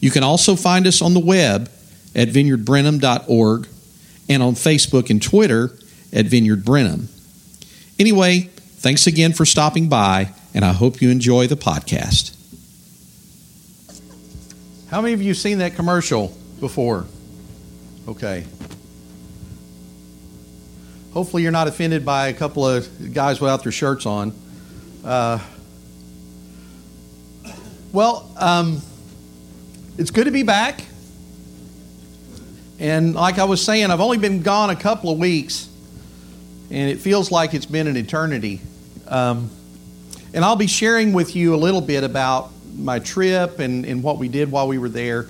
You can also find us on the web at vineyardbrenham.org and on Facebook and Twitter at Vineyard Brenham. Anyway, thanks again for stopping by, and I hope you enjoy the podcast. How many of you seen that commercial before? Okay. Hopefully, you're not offended by a couple of guys without their shirts on. Uh, well, um, it's good to be back. And like I was saying, I've only been gone a couple of weeks, and it feels like it's been an eternity. Um, and I'll be sharing with you a little bit about my trip and, and what we did while we were there.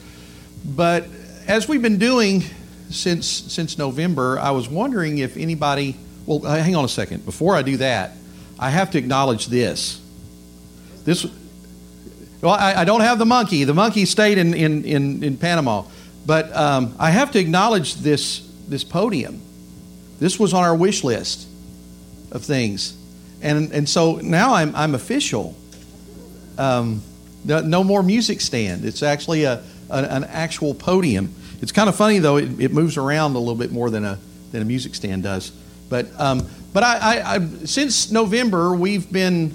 But as we've been doing since since November, I was wondering if anybody. Well, hang on a second. Before I do that, I have to acknowledge this. This. Well, I, I don't have the monkey. The monkey stayed in in in, in Panama, but um, I have to acknowledge this this podium. This was on our wish list of things, and and so now I'm I'm official. Um, no, no more music stand. It's actually a, a an actual podium. It's kind of funny though; it, it, moves around a little bit more than a than a music stand does. But um, but I, I, I, since November we've been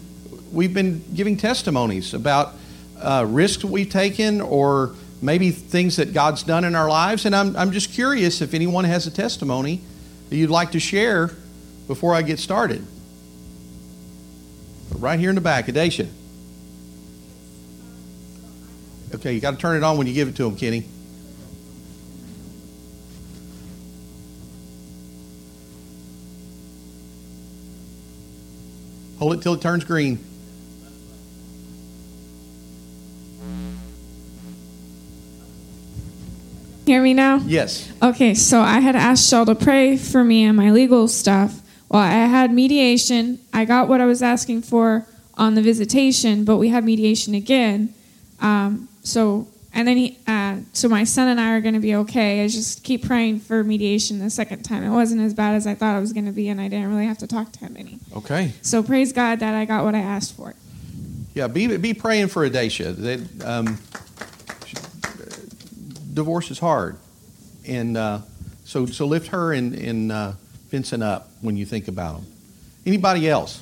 we've been giving testimonies about uh, risks we've taken or maybe things that God's done in our lives, and I'm I'm just curious if anyone has a testimony that you'd like to share before I get started. Right here in the back, Adacia. Okay, you got to turn it on when you give it to him, Kenny. Hold it till it turns green. Hear me now? Yes. Okay, so I had asked Shell to pray for me and my legal stuff. Well, I had mediation. I got what I was asking for on the visitation, but we had mediation again. Um, so and then he, uh, so my son and I are going to be okay. I just keep praying for mediation the second time. It wasn't as bad as I thought it was going to be, and I didn't really have to talk to him any. Okay. So praise God that I got what I asked for. Yeah, be be praying for Adacia. That um, divorce is hard, and uh, so so lift her and, and uh, Vincent up when you think about them. Anybody else?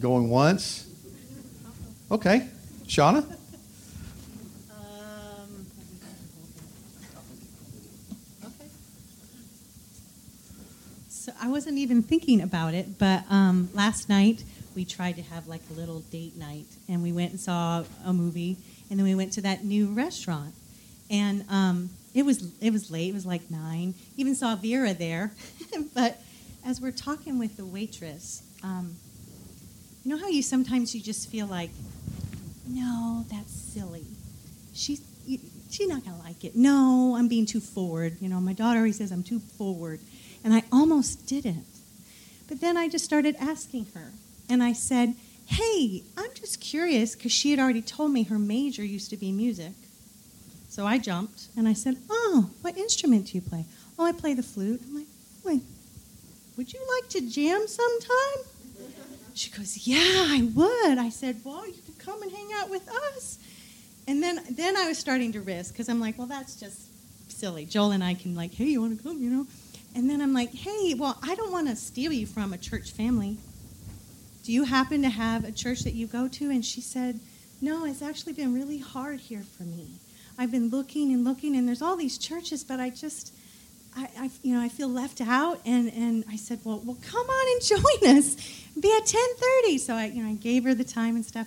Going once? Okay. Shauna? Um, so I wasn't even thinking about it, but um, last night we tried to have like a little date night, and we went and saw a movie, and then we went to that new restaurant, and um, it was it was late. It was like nine. Even saw Vera there, but as we're talking with the waitress, um, you know how you sometimes you just feel like, no, that's silly. She's she's not gonna like it. No, I'm being too forward. You know, my daughter always says I'm too forward, and I almost didn't. But then I just started asking her, and I said, "Hey, I'm just curious because she had already told me her major used to be music." So I jumped and I said, "Oh, what instrument do you play?" "Oh, I play the flute." I'm like, "Wait, would you like to jam sometime?" She goes, Yeah, I would. I said, Well, you could come and hang out with us. And then, then I was starting to risk because I'm like, Well, that's just silly. Joel and I can, like, Hey, you want to come, you know? And then I'm like, Hey, well, I don't want to steal you from a church family. Do you happen to have a church that you go to? And she said, No, it's actually been really hard here for me. I've been looking and looking, and there's all these churches, but I just, I, I, you know, I feel left out. And, and I said, well, well, come on and join us. Be at 10:30. So I, you know, I gave her the time and stuff.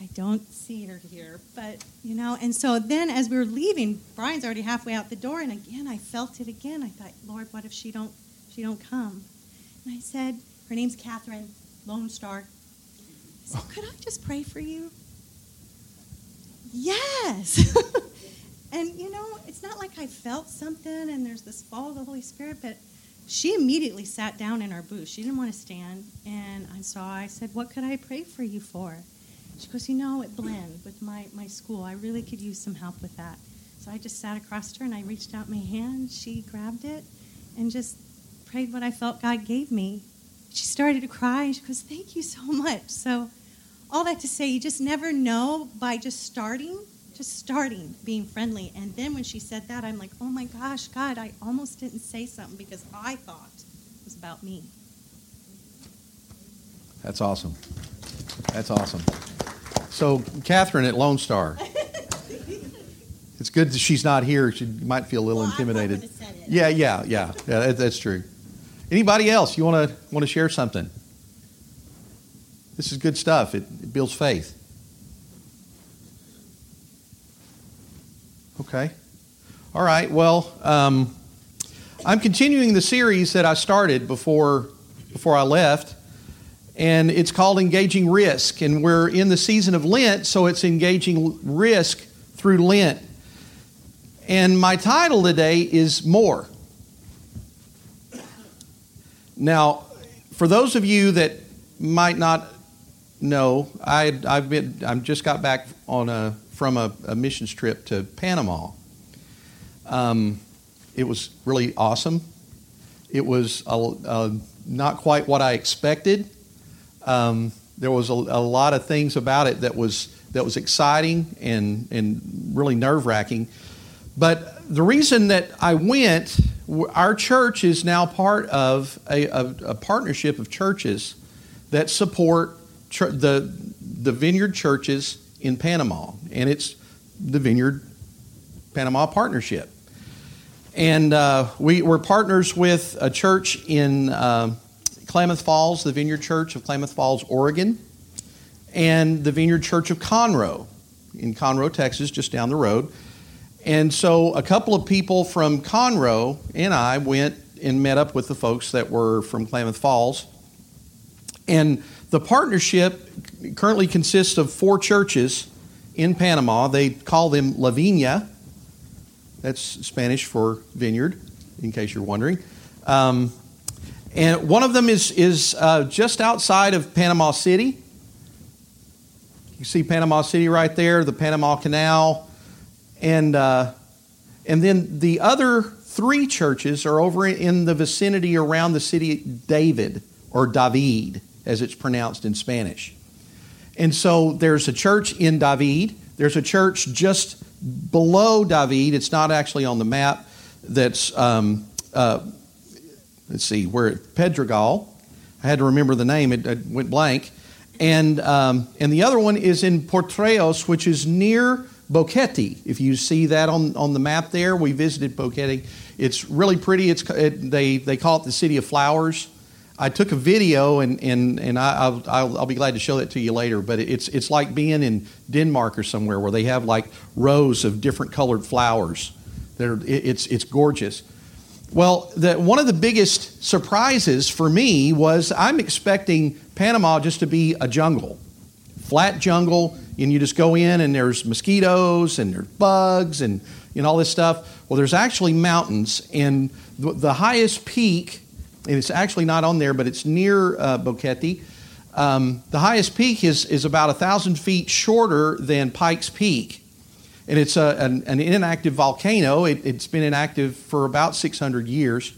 I don't see her here, but you know. And so then, as we were leaving, Brian's already halfway out the door, and again, I felt it again. I thought, Lord, what if she don't, she don't come? And I said, her name's Catherine. Lone Star. So oh. could I just pray for you? Yes. and you know, it's not like I felt something and there's this fall of the Holy Spirit, but she immediately sat down in our booth. She didn't want to stand. And I saw, I said, What could I pray for you for? She goes, You know, it blends with my, my school. I really could use some help with that. So I just sat across her and I reached out my hand. She grabbed it and just prayed what I felt God gave me. She started to cry and she goes, Thank you so much. So, all that to say, you just never know by just starting, just starting being friendly. And then when she said that, I'm like, Oh my gosh, God, I almost didn't say something because I thought it was about me. That's awesome. That's awesome. So, Catherine at Lone Star. It's good that she's not here. She might feel a little Well, intimidated. would've said it. Yeah, yeah, yeah. Yeah, that, that's true. Anybody else? You want to want to share something? This is good stuff. It, it builds faith. Okay. All right. Well, um, I'm continuing the series that I started before before I left, and it's called Engaging Risk. And we're in the season of Lent, so it's engaging risk through Lent. And my title today is More. Now, for those of you that might not know, I, I've been I've just got back on a from a, a missions trip to Panama. Um, it was really awesome. It was a, a, not quite what I expected. Um, there was a, a lot of things about it that was that was exciting and and really nerve wracking. But the reason that I went, our church is now part of a, a, a partnership of churches that support ch- the, the vineyard churches in Panama, and it's the Vineyard Panama Partnership. And uh, we, we're partners with a church in uh, Klamath Falls, the Vineyard Church of Klamath Falls, Oregon, and the Vineyard Church of Conroe in Conroe, Texas, just down the road. And so a couple of people from Conroe and I went and met up with the folks that were from Klamath Falls. And the partnership currently consists of four churches in Panama. They call them La Viña. That's Spanish for vineyard, in case you're wondering. Um, and one of them is, is uh, just outside of Panama City. You see Panama City right there, the Panama Canal. And, uh, and then the other three churches are over in the vicinity around the city David, or David, as it's pronounced in Spanish. And so there's a church in David. There's a church just below David. It's not actually on the map. That's, um, uh, let's see, where Pedregal. I had to remember the name, it, it went blank. And, um, and the other one is in Portreos, which is near Boquete. If you see that on, on the map there, we visited Boquete. It's really pretty. It's, it, they, they call it the City of Flowers. I took a video, and, and, and I, will I'll, be glad to show that to you later. But it's, it's like being in Denmark or somewhere where they have like rows of different colored flowers. They're, it's, it's gorgeous. Well, the, one of the biggest surprises for me was I'm expecting Panama just to be a jungle, flat jungle, and you just go in and there's mosquitoes and there's bugs and you know all this stuff. Well, there's actually mountains, and the, highest peak, and it's actually not on there, but it's near uh, Boquete. Um, the highest peak is, is about a thousand feet shorter than Pikes Peak and it's a, an, an, inactive volcano. It, has been inactive for about 600 years.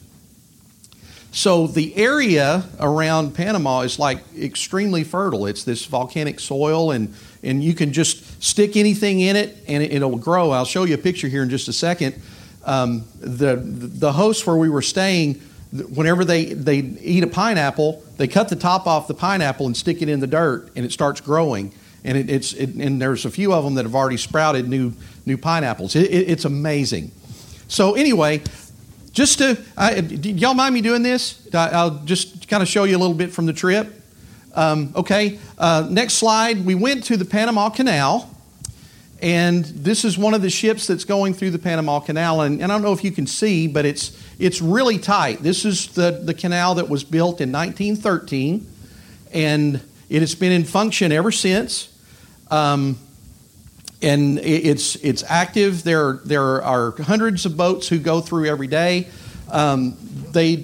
So the area around Panama is like extremely fertile. It's this volcanic soil, and, and you can just stick anything in it and it, will grow. I'll show you a picture here in just a second. Um, the, the host where we were staying, whenever they, they eat a pineapple, they cut the top off the pineapple and stick it in the dirt, and it starts growing and it, it's it, and there's a few of them that have already sprouted new new pineapples. It, it, it's amazing. So anyway, just to I, y'all mind me doing this? I'll just kind of show you a little bit from the trip. Um, okay, uh, next slide. We went to the Panama Canal, and this is one of the ships that's going through the Panama Canal. And, and I don't know if you can see, but it's it's really tight. This is the the canal that was built in 1913 and it has been in function ever since. Um, and it's it's active. There there are hundreds of boats who go through every day. Um, they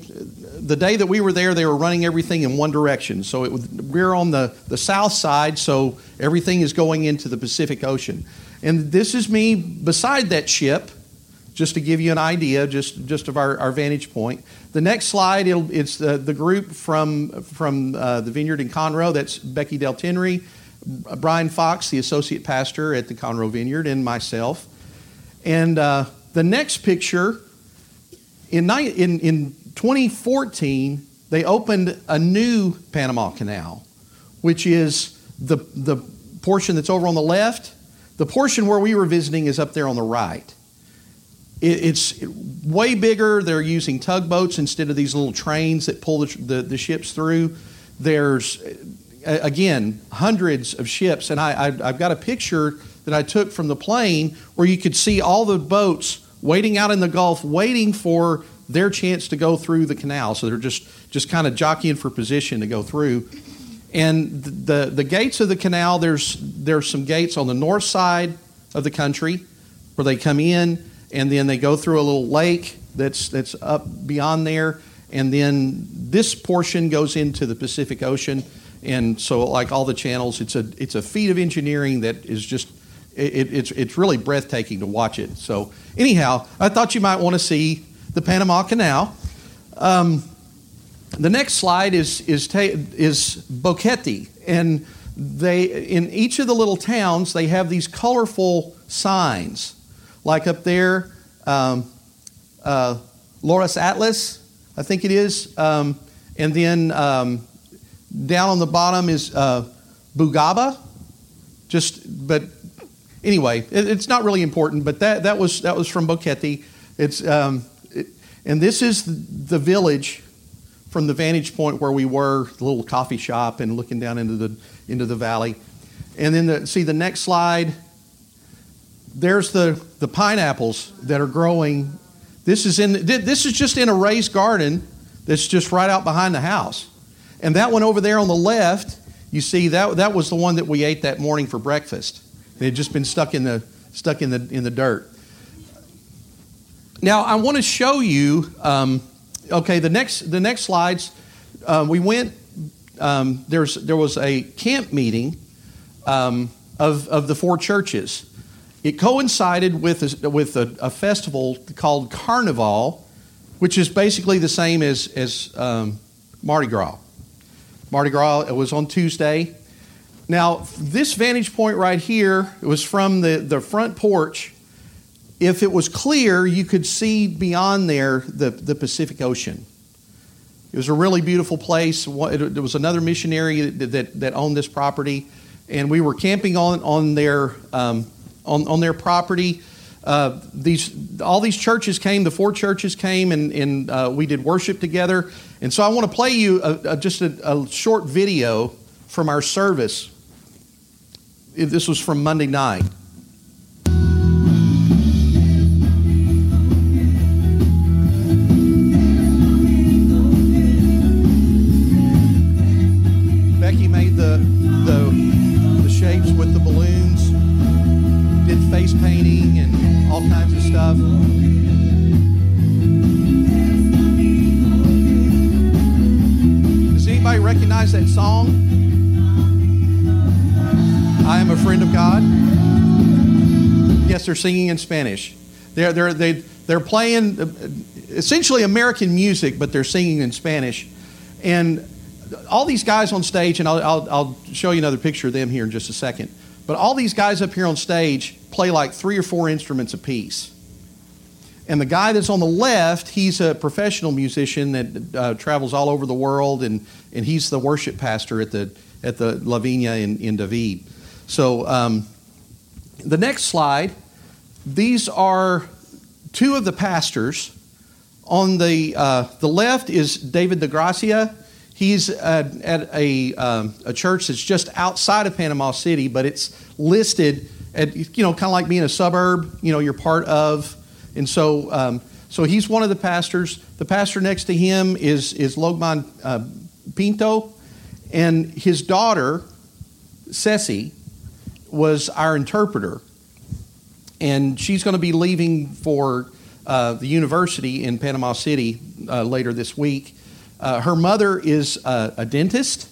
the day that we were there, they were running everything in one direction. So we're on the, the south side, so everything is going into the Pacific Ocean. And this is me beside that ship, just to give you an idea, just, just of our, our vantage point. The next slide, it's the, the group from, from uh, the vineyard in Conroe. That's Becky Del Tenry, Brian Fox, the associate pastor at the Conroe Vineyard, and myself. And uh, the next picture, in, in, in 2014, they opened a new Panama Canal, which is the, the portion that's over on the left. The portion where we were visiting is up there on the right. It, it's way bigger. They're using tugboats instead of these little trains that pull the, the, the ships through. There's, again, hundreds of ships. And I, I, I've got a picture that I took from the plane where you could see all the boats waiting out in the Gulf, waiting for their chance to go through the canal. So they're just, just kind of jockeying for position to go through. And the, the gates of the canal, there's, there's some gates on the north side of the country where they come in, and then they go through a little lake that's, that's up beyond there. And then this portion goes into the Pacific Ocean. And so, like all the channels, it's a, it's a feat of engineering that is just it, it's, it's really breathtaking to watch it. So, anyhow, I thought you might want to see the Panama Canal. Um, the next slide is, is, is Boquete. And they, in each of the little towns, they have these colorful signs. Like up there, um, uh, Loras Atlas, I think it is. Um, and then um, down on the bottom is uh, Bugaba. Just, but anyway, it, it's not really important. But that, that was that was from Boquete. It's um, and this is the village from the vantage point where we were, the little coffee shop, and looking down into the, into the valley. And then the, see the next slide. There's the, the pineapples that are growing. This is, in, this is just in a raised garden that's just right out behind the house. And that one over there on the left, you see, that, that was the one that we ate that morning for breakfast. It had just been stuck in the, stuck in the, in the dirt. Now, I want to show you, um, okay, the next, the next slides, uh, we went, um, there's, there was a camp meeting um, of, of the four churches. It coincided with, a, with a, a, festival called Carnival, which is basically the same as, as um, Mardi Gras. Mardi Gras it was on Tuesday. Now, this vantage point right here it was from the, the front porch if it was clear, you could see beyond there the, the Pacific Ocean. It was a really beautiful place. There was another missionary that, that, that owned this property, and we were camping on, on, their, um, on, on their property. Uh, these, all these churches came, the four churches came, and, and uh, we did worship together. And so I want to play you a, a, just a, a short video from our service. This was from Monday night. Singing in Spanish. They're, they're, they, they're playing essentially American music, but they're singing in Spanish. And all these guys on stage, and I'll, I'll, I'll show you another picture of them here in just a second, but all these guys up here on stage play like three or four instruments apiece. And the guy that's on the left, he's a professional musician that uh, travels all over the world, and, and he's the worship pastor at the, at the La Viña in, in David. So um, the next slide, these are two of the pastors. On the, uh, the left is David de Gracia. He's at, at a, um, a church that's just outside of Panama City, but it's listed at, you know, kind of like being a suburb, you know, you're part of and so, um, so he's one of the pastors. The pastor next to him is, is Logman uh, Pinto. And his daughter, Ceci, was our interpreter. And she's going to be leaving for uh, the university in Panama City uh, later this week. Uh, her mother is a, dentist,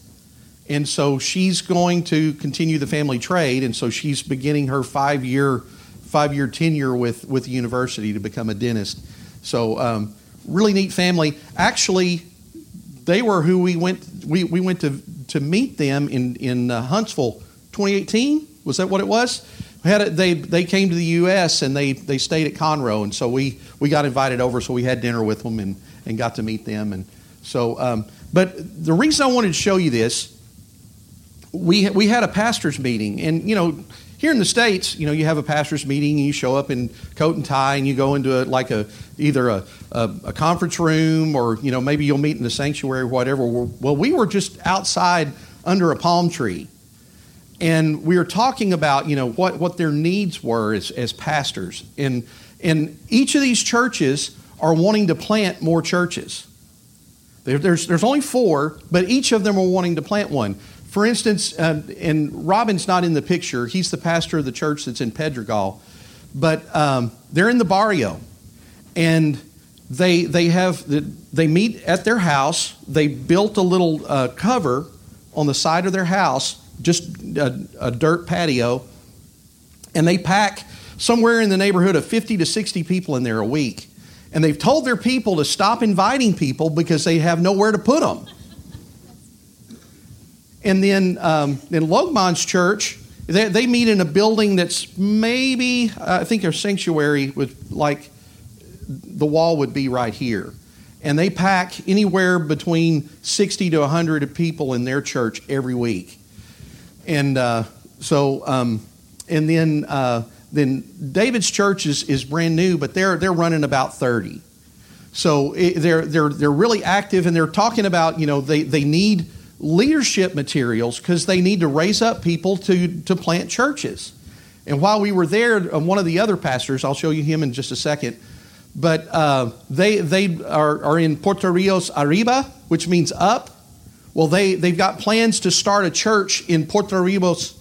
and so she's going to continue the family trade, and so she's beginning her five year five year tenure with with the university to become a dentist. So um, really neat family. Actually, they were who we went we, we went to to meet them in in uh, Huntsville 2018. Was that what it was? Had a, they they came to the U.S. and they they stayed at Conroe, and so we we got invited over, so we had dinner with them and and got to meet them and so. Um, but the reason I wanted to show you this, we we had a pastors meeting, and you know here in the states, you know, you have a pastors meeting, and you show up in coat and tie, and you go into a, like a either a, a, a, conference room or you know maybe you'll meet in the sanctuary or whatever. Well, we were just outside under a palm tree, and we were talking about you know what what their needs were as, as pastors, and and each of these churches are wanting to plant more churches. there's there's only four, but each of them are wanting to plant one. For instance, uh, and Robin's not in the picture, he's the pastor of the church that's in Pedregal, but um, they're in the barrio. And they, they, have, they meet at their house. They built a little uh, cover on the side of their house, just a, a dirt patio, and they pack somewhere in the neighborhood of 50 to 60 people in there a week. And they've told their people to stop inviting people because they have nowhere to put them. And then um, in Logman's church, they, they, meet in a building that's maybe, uh, I think their sanctuary with like the wall would be right here. And they pack anywhere between 60 to 100 people in their church every week. And uh, so, um, and then, uh, then David's church is, is brand new, but they're, they're running about 30. So it, they're, they're, they're really active and they're talking about, you know, they, they need leadership materials because they need to raise up people to, to plant churches. And while we were there, uh, one of the other pastors, I'll show you him in just a second, but uh, they, they are, are in Puerto Rios Arriba, which means up. Well, they, they've got plans to start a church in Puerto Rios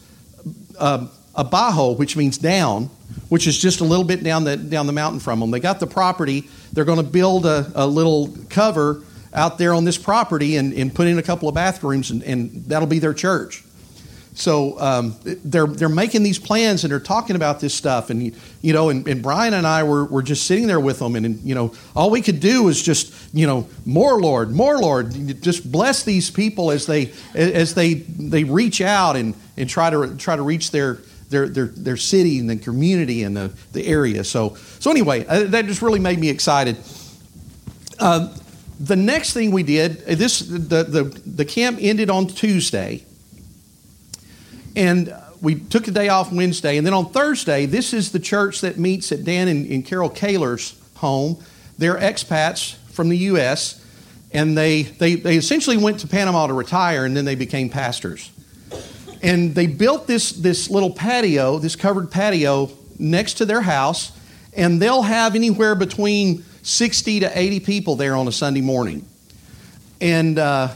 uh, Abajo, which means down, which is just a little bit down the, down the mountain from them. They got the property. They're going to build a, a little cover out there on this property and, and put in a couple of bathrooms, and, and that'll be their church. So um, they're they're making these plans and they're talking about this stuff, and you know, and, and Brian and I were, were just sitting there with them, and, and you know, all we could do was just you know, more Lord, more Lord, just bless these people as they as they they reach out and, and try to try to reach their their their, their city and the community and the, the area. So so anyway, uh, that just really made me excited. Uh, the next thing we did, this the, the, the camp ended on Tuesday, and we took a day off Wednesday, and then on Thursday, this is the church that meets at Dan and, and Carol Kaler's home. They're expats from the U.S., and they, they, they essentially went to Panama to retire, and then they became pastors. And they built this, this little patio, this covered patio, next to their house, and they'll have anywhere between 60 to 80 people there on a Sunday morning. And uh,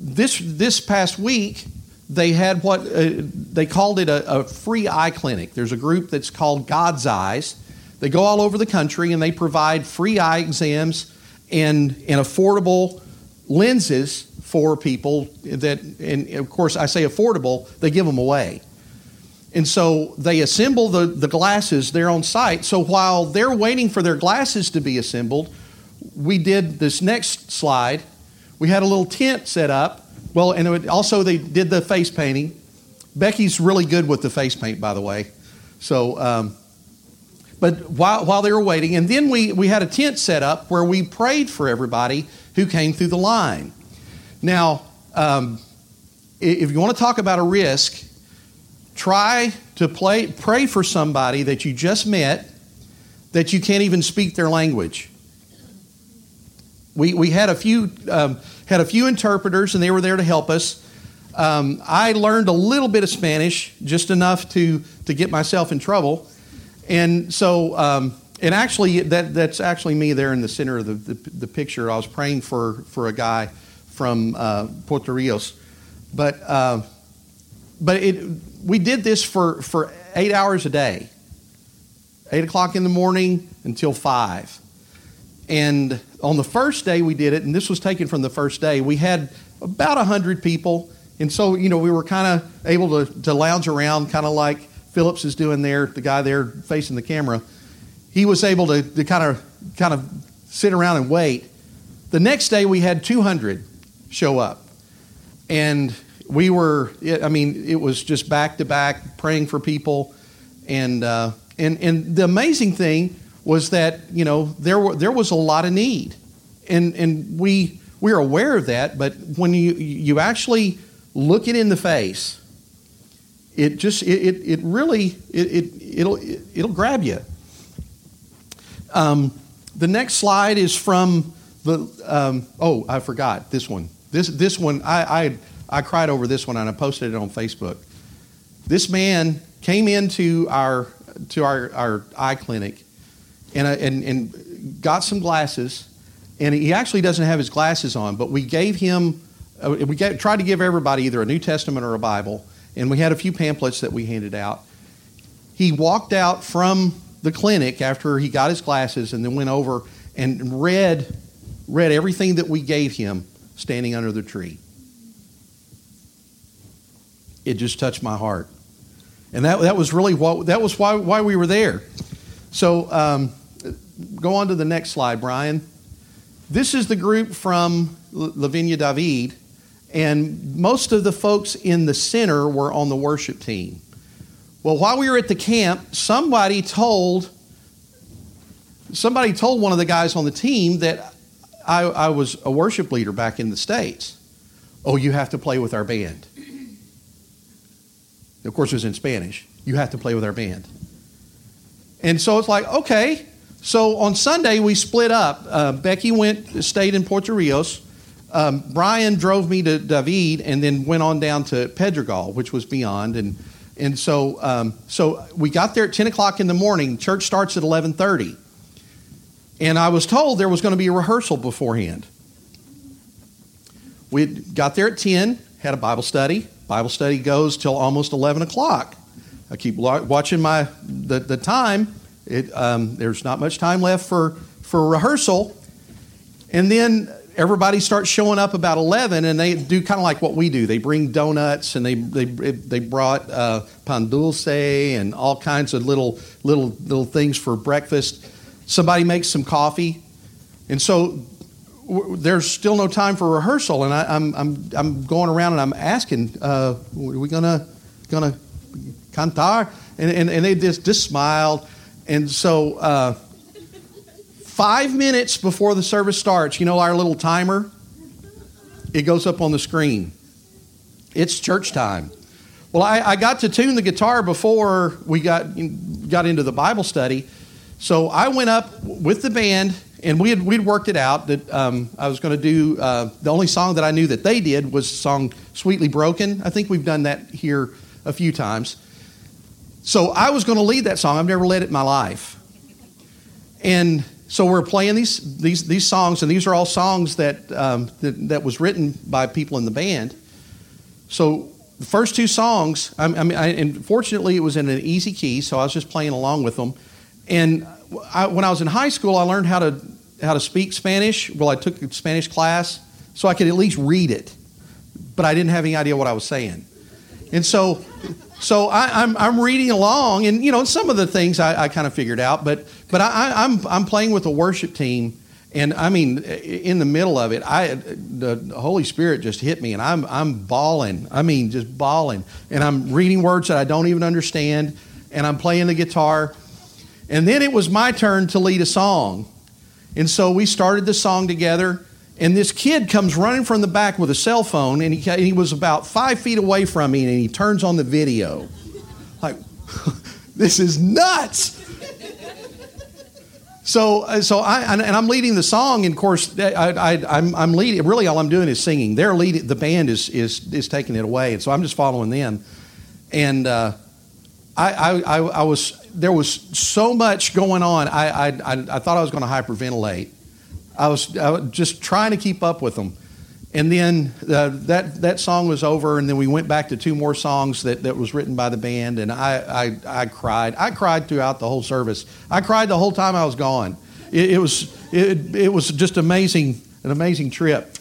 this, this past week, they had what uh, they called it a, a, free eye clinic. There's a group that's called God's Eyes. They go all over the country and they provide free eye exams and, and affordable lenses for people that, and of course, I say affordable, they give them away. And so they assemble the, the glasses there on site. So while they're waiting for their glasses to be assembled, we did this next slide. We had a little tent set up. Well, and also they did the face painting. Becky's really good with the face paint, by the way. So, um, but while, while they were waiting, and then we, we had a tent set up where we prayed for everybody who came through the line. Now, um, if you want to talk about a risk, try to play, pray for somebody that you just met that you can't even speak their language. We, we had a few um, had a few interpreters and they were there to help us. Um, I learned a little bit of Spanish, just enough to to get myself in trouble, and so um, and actually that that's actually me there in the center of the, the, the picture. I was praying for for a guy from uh, Puerto Rios But uh, but it we did this for for eight hours a day, eight o'clock in the morning until five. And on the first day we did it, and this was taken from the first day, we had about 100 people. And so, you know, we were kind of able to, to lounge around, kind of like Phillips is doing there, the guy there facing the camera. He was able to, kind of kind of sit around and wait. The next day we had 200 show up. And we were, I mean, it was just back to back praying for people. And, uh, and, and the amazing thing was that you know there were, there was a lot of need, and and we we're aware of that. But when you you actually look it in the face, it just it it, it really it, it it'll it, it'll grab you. Um, the next slide is from the um, oh I forgot this one this this one I, I I cried over this one and I posted it on Facebook. This man came into our to our, our eye clinic and, uh, and, and got some glasses. And he actually doesn't have his glasses on, but we gave him, uh, we get, tried to give everybody either a New Testament or a Bible, and we had a few pamphlets that we handed out. He walked out from the clinic after he got his glasses and then went over and read, read everything that we gave him standing under the tree. It just touched my heart. And that, that was really what, that was why, why we were there. So um, go on to the next slide, Brian. This is the group from La Viña David, and most of the folks in the center were on the worship team. Well, while we were at the camp, somebody told somebody told one of the guys on the team that I, I was a worship leader back in the States. Oh, you have to play with our band. Of course, it was in Spanish. You have to play with our band. And so it's like, okay. So on Sunday, we split up. Uh, Becky went, stayed in Puerto Rios. Um, Brian drove me to David and then went on down to Pedregal, which was beyond. And, and so, um, so we got there at 10 o'clock in the morning. Church starts at 1130. And I was told there was going to be a rehearsal beforehand. We got there at 10, had a Bible study. Bible study goes till almost 11 o'clock. I keep watching my the, the time. It, um, there's not much time left for, for rehearsal. And then everybody starts showing up about 11 and they do kind of like what we do they bring donuts and they they, they brought uh, pan dulce and all kinds of little little little things for breakfast somebody makes some coffee and so w- there's still no time for rehearsal and I, am I'm, I'm, I'm going around and i'm asking uh, are we gonna gonna cantar. And, and, and they just, just smiled. And so, uh, five minutes before the service starts, you know our little timer? It goes up on the screen. It's church time. Well, I, I got to tune the guitar before we got, got into the Bible study. So I went up with the band, and we had we'd worked it out that um, I was going to do. Uh, the only song that I knew that they did was song "Sweetly Broken." I think we've done that here a few times. So I was going to lead that song. I've never led it in my life. And so we're playing these, these, these songs, and these are all songs that, um, that, that, was written by people in the band. So the first two songs, I, I mean, I, and fortunately it was in an easy key, so I was just playing along with them. And I, when I was in high school, I learned how to, how to speak Spanish. Well, I took a Spanish class, so I could at least read it, but I didn't have any idea what I was saying. And so so I, am I'm, I'm reading along, and you know some of the things I, I kind of figured out, but but I, am I'm, I'm playing with a worship team, and I mean in the middle of it, I the Holy Spirit just hit me, and I'm I'm bawling. I mean just bawling, and I'm reading words that I don't even understand, and I'm playing the guitar, and then it was my turn to lead a song, and so we started the song together. And this kid comes running from the back with a cell phone, and he, he was about five feet away from me, and he turns on the video. Like, this is nuts. So, uh, so I and I'm leading the song, and of course, I, am I'm leading. Really, all I'm doing is singing. They're leading. The band is is is taking it away, and so I'm just following them. And uh, I, I, I was there was so much going on. I I, I thought I was going to hyperventilate I was, I was just trying to keep up with them. and then uh, that that song was over, and then we went back to two more songs that, that was written by the band, and I, I I cried. I cried throughout the whole service. I cried the whole time I was gone. It, it was it, it was just amazing, an amazing trip.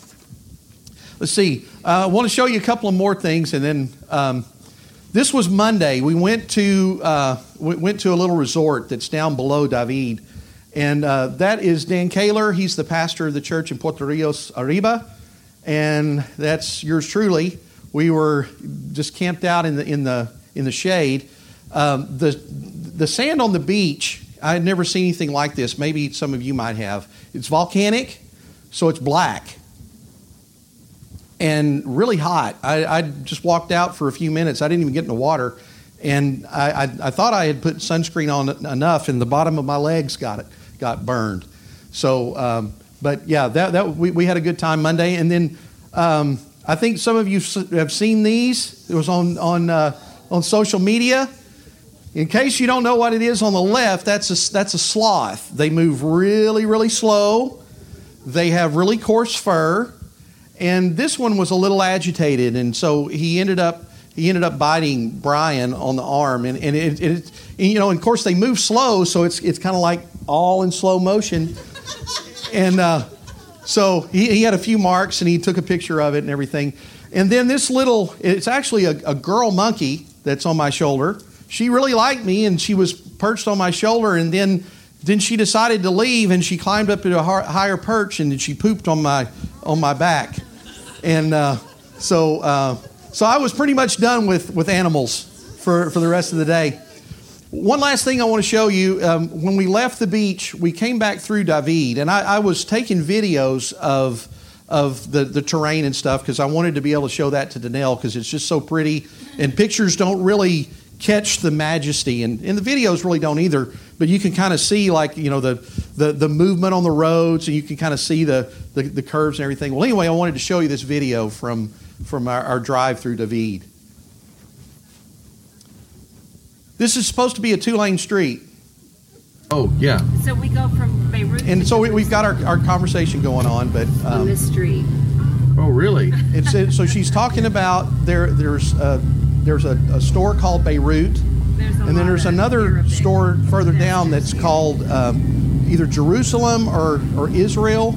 Let's see. Uh, I want to show you a couple of more things, and then um, this was Monday. We went to uh, we went to a little resort that's down below David, and uh, that is Dan Kaler. He's the pastor of the church in Puerto Rios Arriba and that's yours truly. We were just camped out in the in the in the shade. Um, the the sand on the beach. I had never seen anything like this. Maybe some of you might have. It's volcanic, so it's black and really hot. I, I just walked out for a few minutes. I didn't even get in the water, and I, I, I thought I had put sunscreen on enough, and the bottom of my legs got it got burned. So. Um, but yeah, that, that we, we had a good time Monday, and then um, I think some of you have seen these. It was on on uh, on social media. In case you don't know what it is on the left, that's a, that's a sloth. They move really really slow. They have really coarse fur, and this one was a little agitated, and so he ended up he ended up biting Brian on the arm, and, and it, it, it you know, of course they move slow, so it's it's kind of like all in slow motion and uh, so he, he, had a few marks and he took a picture of it and everything. And then this little, it's actually a, a girl monkey that's on my shoulder. She really liked me and she was perched on my shoulder. And then, then she decided to leave and she climbed up to a higher perch and then she pooped on my, on my back. And uh, so, uh, so I was pretty much done with, with animals for, for the rest of the day. One last thing I want to show you. Um, when we left the beach, we came back through David, and I, I was taking videos of of the, the terrain and stuff because I wanted to be able to show that to Danelle because it's just so pretty, and pictures don't really catch the majesty, and, and the videos really don't either. But you can kind of see like you know the, the the movement on the roads, and you can kind of see the, the the curves and everything. Well, anyway, I wanted to show you this video from from our, our drive through David. This is supposed to be a two lane street. Oh, yeah. So we go from Beirut. And so we, have got our, our conversation going on, but. Um, on this street. Oh, really? It's, it, so she's talking about there. There's a, there's a, a store called Beirut, and then there's another store further down that's called um, either Jerusalem or, or Israel.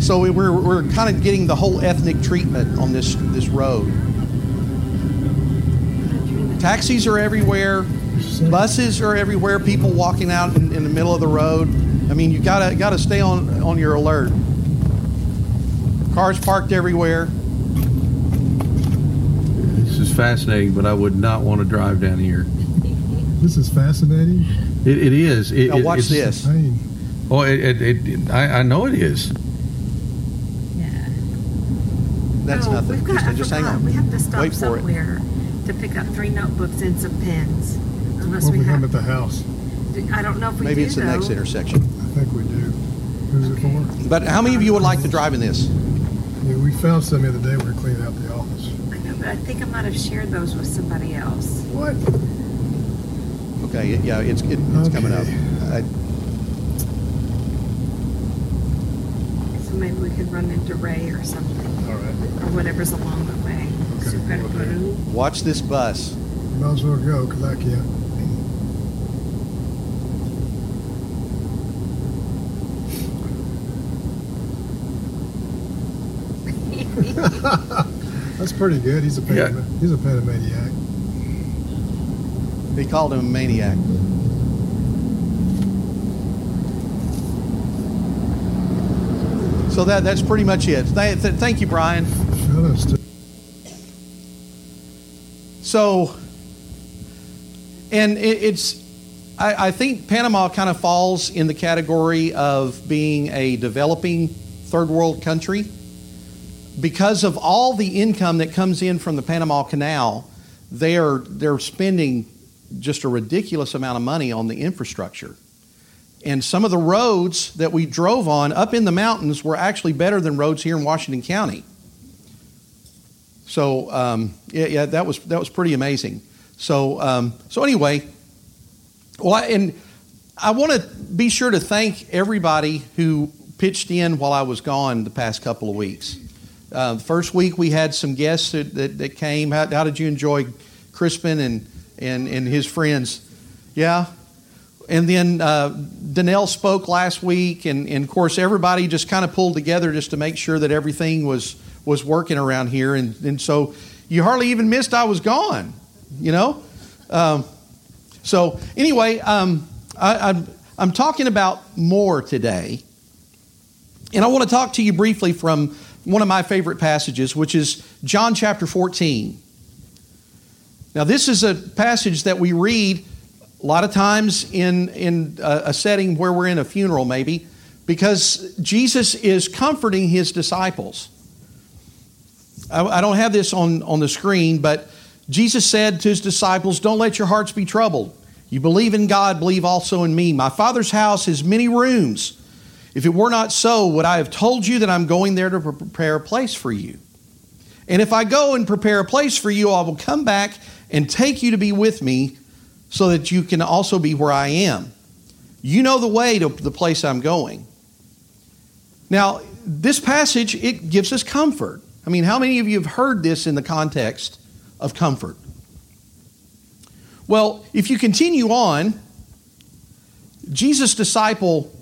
So we're, we're kind of getting the whole ethnic treatment on this this road. Taxis are everywhere. Buses are everywhere. People walking out in, in the middle of the road. I mean, you gotta gotta stay on on your alert. Cars parked everywhere. This is fascinating, but I would not want to drive down here. This is fascinating. It, it is. It, now watch this. Oh, it, it, I, I know it is. Yeah. That's oh, nothing. Got, just, just hang on. We have to stop Wait somewhere to pick up three notebooks and some pens. Unless what we, we have, at the house. I don't know if we Maybe do, it's the next intersection. I think we do. Who's it for? But how many of you would like to drive in this? Yeah, we found some the other day. We were cleaning out the office. I know, but I think I might have shared those with somebody else. What? Okay, yeah, it's it, it's coming up. Okay. I, So maybe we could run into Ray or something, All right. or whatever's along the way. Okay, Super we'll do. Peru. watch this bus. Might as well go because I can't. That's pretty good. He's a Yeah. he's a panamaniac. He called him a maniac. So that that's pretty much it. Th- th- thank you, Brian. Shut us to So, and it, it's, I, I think Panama kind of falls in the category of being a developing third world country because of all the income that comes in from the Panama Canal. They are they're spending just a ridiculous amount of money on the infrastructure. And some of the roads that we drove on up in the mountains were actually better than roads here in Washington County. So um, yeah, yeah, that was that was pretty amazing. So um, so anyway, well, I- and I want to be sure to thank everybody who pitched in while I was gone the past couple of weeks. Uh, first week we had some guests that, that, that came. How, how did you enjoy Crispin and, and, and his friends? Yeah? And then uh, Danelle spoke last week, and, and of course, everybody just kind of pulled together just to make sure that everything was, was working around here. And, and so you hardly even missed I was gone, you know? Um, so, anyway, um, I, I'm, I'm talking about more today. And I want to talk to you briefly from one of my favorite passages, which is John chapter 14. Now, this is a passage that we read a lot of times in, in a setting where we're in a funeral, maybe, because Jesus is comforting his disciples. I, I don't have this on, on the screen, but Jesus said to his disciples, Don't let your hearts be troubled. You believe in God, believe also in me. My Father's house has many rooms. If it were not so, would I have told you that I'm going there to prepare a place for you? And if I go and prepare a place for you, I will come back and take you to be with me so that you can also be where I am. You know the way to the place I'm going. Now, this passage, it gives us comfort. I mean, how many of you have heard this in the context of comfort? Well, if you continue on, Jesus' disciple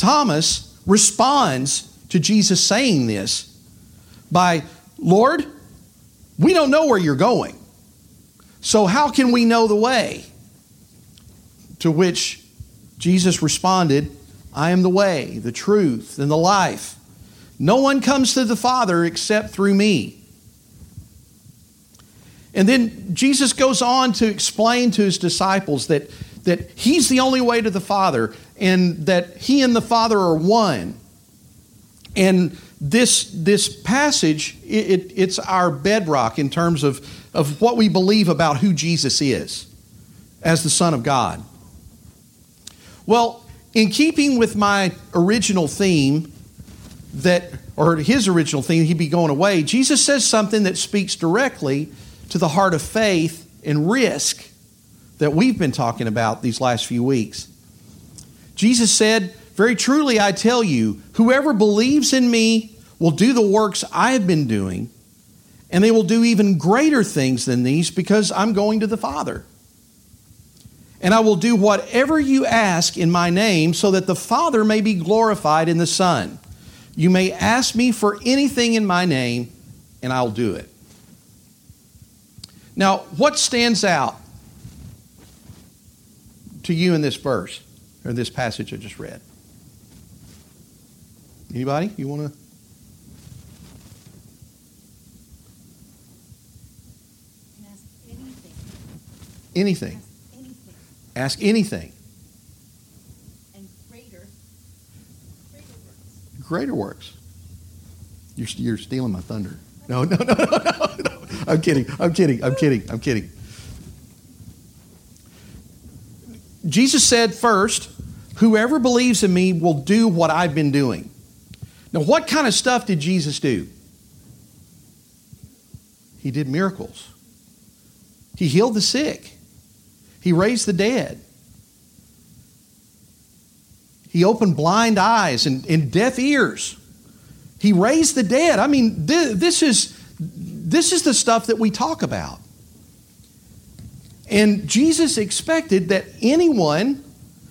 Thomas responds to Jesus saying this by, Lord, we don't know where you're going. So how can we know the way? To which Jesus responded, I am the way, the truth, and the life. No one comes to the Father except through me. And then Jesus goes on to explain to his disciples that, that he's the only way to the Father and that he and the Father are one. And this, this passage, it, it, it's our bedrock in terms of, of what we believe about who Jesus is as the Son of God. Well, in keeping with my original theme, that, or his original theme, he'd be going away, Jesus says something that speaks directly to the heart of faith and risk that we've been talking about these last few weeks. Jesus said, Very truly I tell you, whoever believes in me will do the works I have been doing, and they will do even greater things than these because I'm going to the Father. And I will do whatever you ask in my name so that the Father may be glorified in the Son. You may ask me for anything in my name, and I'll do it. Now, what stands out to you in this verse? Or this passage I just read? Anybody? You want to? Anything. Ask anything. Ask anything. And greater. Greater works. Greater works. You're, you're stealing my thunder. No, no, no, no, no, no. I'm kidding. I'm kidding. I'm kidding. I'm kidding. Jesus said first, Whoever believes in me will do what I've been doing. Now, what kind of stuff did Jesus do? He did miracles. He healed the sick. He raised the dead. He opened blind eyes and, and deaf ears. He raised the dead. I mean, this, this, is, this is the stuff that we talk about. And Jesus expected that anyone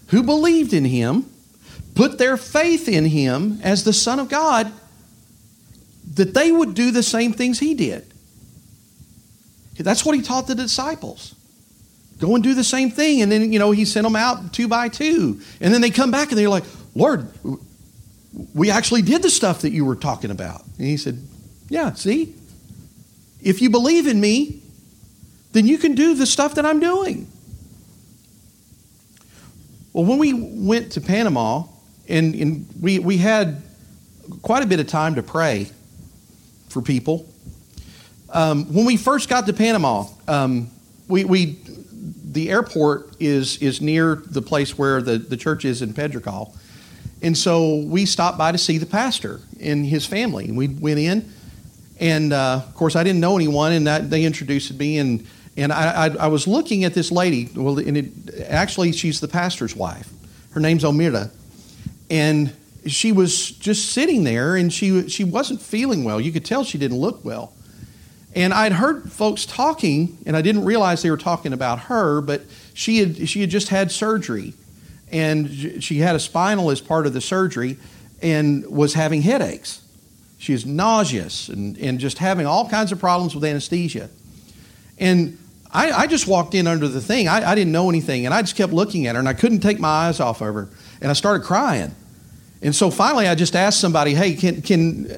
who believed in him, put their faith in him as the Son of God, that they would do the same things he did. That's what he taught the disciples. Go and do the same thing. And then, you know, he sent them out two by two. And then they come back and they're like, Lord, we actually did the stuff that you were talking about. And he said, Yeah, see? If you believe in me, then you can do the stuff that I'm doing. Well, when we went to Panama, and, and we, we had quite a bit of time to pray for people. Um, when we first got to Panama, um, we, we, the airport is, is near the place where the, the church is in Pedregal. And so we stopped by to see the pastor and his family. And we went in, and uh, of course, I didn't know anyone, and that, they introduced me. And and I, I, I was looking at this lady. Well, and it, actually, she's the pastor's wife. Her name's Omira. And she was just sitting there and she, she wasn't feeling well. You could tell she didn't look well. And I'd heard folks talking, and I didn't realize they were talking about her, but she had, she had just had surgery. And she had a spinal as part of the surgery and was having headaches. She was nauseous and, and just having all kinds of problems with anesthesia. And I, I just walked in under the thing. I, I didn't know anything, and I just kept looking at her, and I couldn't take my eyes off of her. And I started crying. And so finally, I just asked somebody, "Hey, can can uh,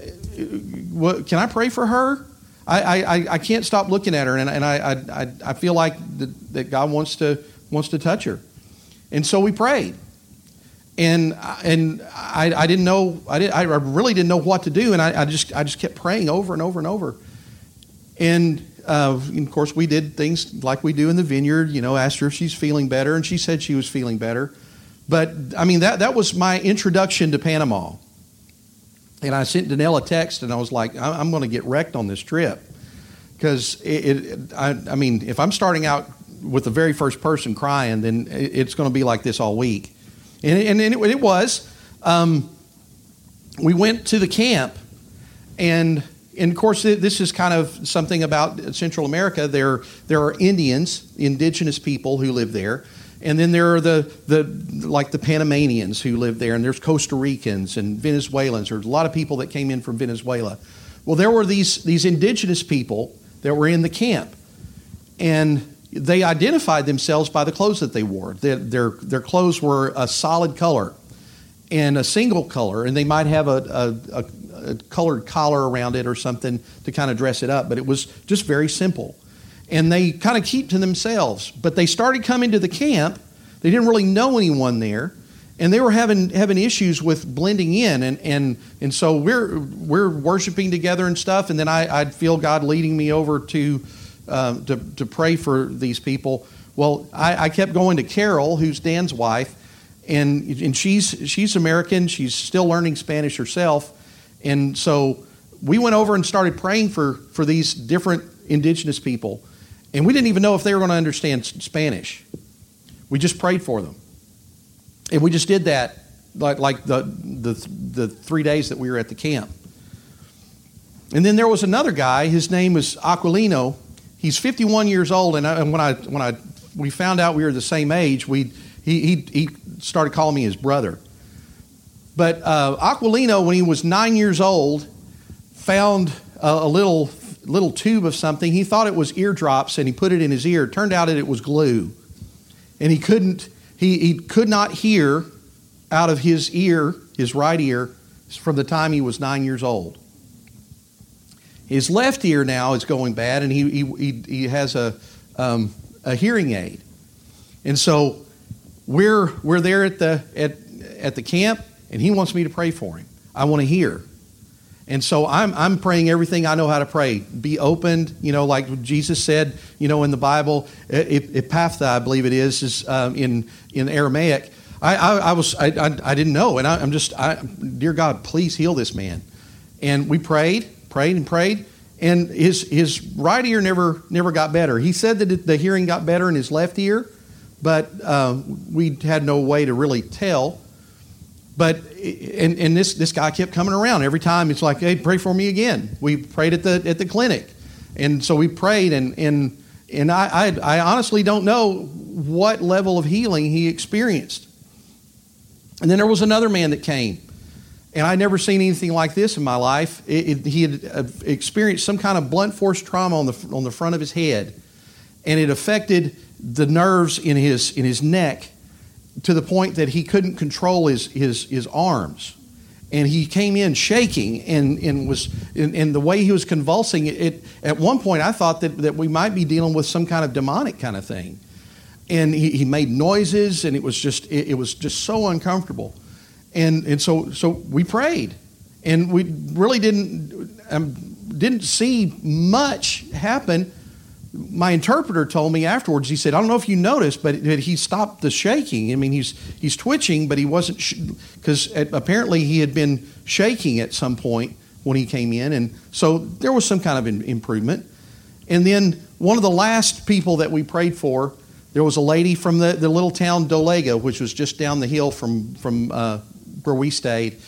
what, can I pray for her?" I, I, I can't stop looking at her, and, and I, I, I feel like that, that God wants to wants to touch her. And so we prayed, and and I, I didn't know I did I really didn't know what to do, and I, I just I just kept praying over and over and over, and. Uh, of course, we did things like we do in the vineyard. You know, asked her if she's feeling better, and she said she was feeling better. But I mean, that that was my introduction to Panama. And I sent Danelle a text, and I was like, I'm going to get wrecked on this trip because it, it I, I mean, if I'm starting out with the very first person crying, then it's going to be like this all week. And, and, and it, it, was. Um, we went to the camp, and, and of course, this is kind of something about Central America. There, there are Indians, indigenous people who live there. And then there are the, the like the Panamanians who live there, and there's Costa Ricans and Venezuelans. There's a lot of people that came in from Venezuela. Well, there were these, these indigenous people that were in the camp. And they identified themselves by the clothes that they wore. Their, their, their clothes were a solid color and a single color, and they might have a, a, a, a colored collar around it or something to kind of dress it up, but it was just very simple. And they kind of keep to themselves. But they started coming to the camp. They didn't really know anyone there and they were having having issues with blending in and and and so we're we're worshiping together and stuff and then I, I'd feel God leading me over to um, to, to pray for these people. Well, I, I kept going to Carol, who's Dan's wife, and, and she's, she's American. She's still learning Spanish herself. And so we went over and started praying for, for these different indigenous people. And we didn't even know if they were going to understand Spanish. We just prayed for them. And we just did that like, like the, the, the three days that we were at the camp. And then there was another guy, his name was Aquilino, he's 51 years old, and, I, and when I when I we found out we were the same age, we he he, he started calling me his brother. But uh, Aquilino, when he was nine years old, found a, a, little little tube of something. He thought it was eardrops, and he put it in his ear. It turned out that it was glue, and he couldn't he he could not hear out of his ear, his right ear, from the time he was nine years old. His left ear now is going bad, and he, he, he has a, um, a hearing aid. And so we're, we're there at the, at, at the camp, and he wants me to pray for him. I want to hear. And so I'm, I'm praying everything I know how to pray. Be opened, you know, like Jesus said, you know, in the Bible, Ephphatha, I believe it is, is um, in, in Aramaic. I, I, I was, I, I, I, didn't know. And I, am just, dear God, please heal this man. And we prayed, prayed and prayed, and his, his right ear never, never got better. He said that the hearing got better in his left ear, but uh, we had no way to really tell. But and, and this, this guy kept coming around every time. It's like, hey, pray for me again. We prayed at the at the clinic, and so we prayed, and and and I I, I honestly don't know what level of healing he experienced. And then there was another man that came and I'd never seen anything like this in my life. It, it, he had uh, experienced some kind of blunt force trauma on the, on the front of his head, and it affected the nerves in his, in his neck to the point that he couldn't control his, his, his arms. And he came in shaking and, and was and, and the way he was convulsing it, at one point I thought that, that we might be dealing with some kind of demonic kind of thing. And he, he made noises and it was just it, it was just so uncomfortable. And, and so, so we prayed. And we really didn't, um, didn't see much happen. My interpreter told me afterwards, he said, I don't know if you noticed, but, he stopped the shaking. I mean, he's, he's twitching, but he wasn't, because sh- apparently he had been shaking at some point when he came in. And so there was some kind of in, improvement. And then one of the last people that we prayed for, there was a lady from the, the little town Dolega, which was just down the hill from, from uh, where we stayed.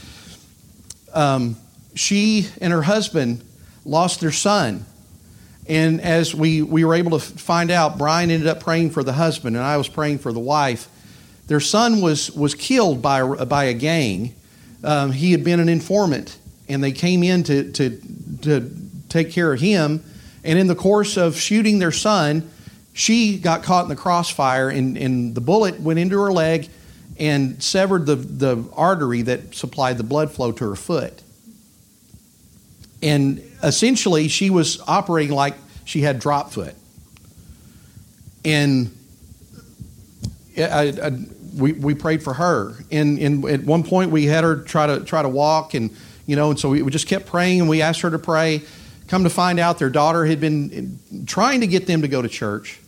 Um, she and her husband lost their son. And as we, we were able to find out, Brian ended up praying for the husband, and I was praying for the wife. Their son was, was killed by, by a gang. Um, he had been an informant, and they came in to, to, to take care of him. And in the course of shooting their son, she got caught in the crossfire, and, and the bullet went into her leg and severed the, the artery that supplied the blood flow to her foot. And essentially, she was operating like she had drop foot. And I, I, we, we prayed for her. And, and at one point, we had her try to, try to walk, and, you know, and so we, we just kept praying, and we asked her to pray. Come to find out, their daughter had been trying to get them to go to church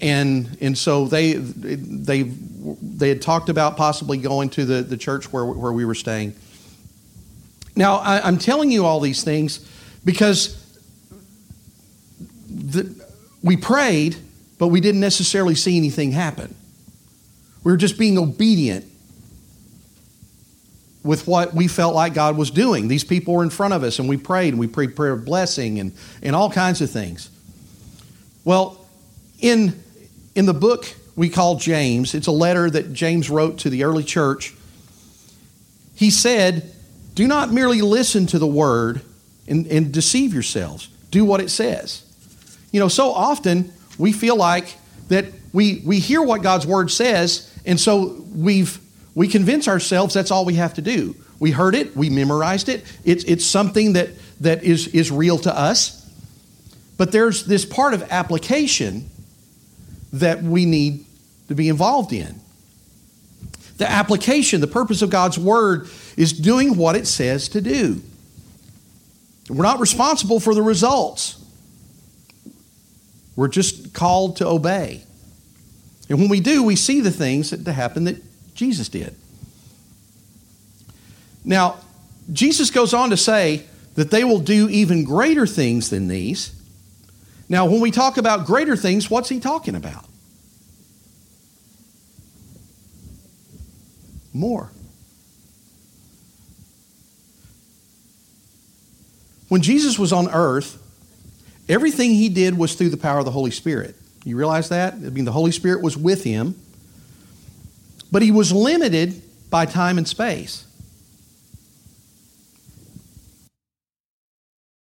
and and so they they they had talked about possibly going to the, the church where, where we were staying. Now I, am telling you all these things because the, we prayed, but we didn't necessarily see anything happen. We were just being obedient with what we felt like God was doing. These people were in front of us, and we prayed, and we prayed prayer of blessing and, and all kinds of things. Well, in in the book we call James, it's a letter that James wrote to the early church. He said, Do not merely listen to the word and, and deceive yourselves. Do what it says. You know, so often we feel like that we, we hear what God's word says, and so we've we convince ourselves that's all we have to do. We heard it, we memorized it, it's, it's something that, that is, is real to us. But there's this part of application that we need to be involved in. The application, the purpose of God's Word is doing what it says to do. We're not responsible for the results. We're just called to obey. And when we do, we see the things that happen that Jesus did. Now, Jesus goes on to say that they will do even greater things than these now, when we talk about greater things, what's he talking about? More. When Jesus was on earth, everything he did was through the power of the Holy Spirit. You realize that? I mean, the Holy Spirit was with him, but he was limited by time and space.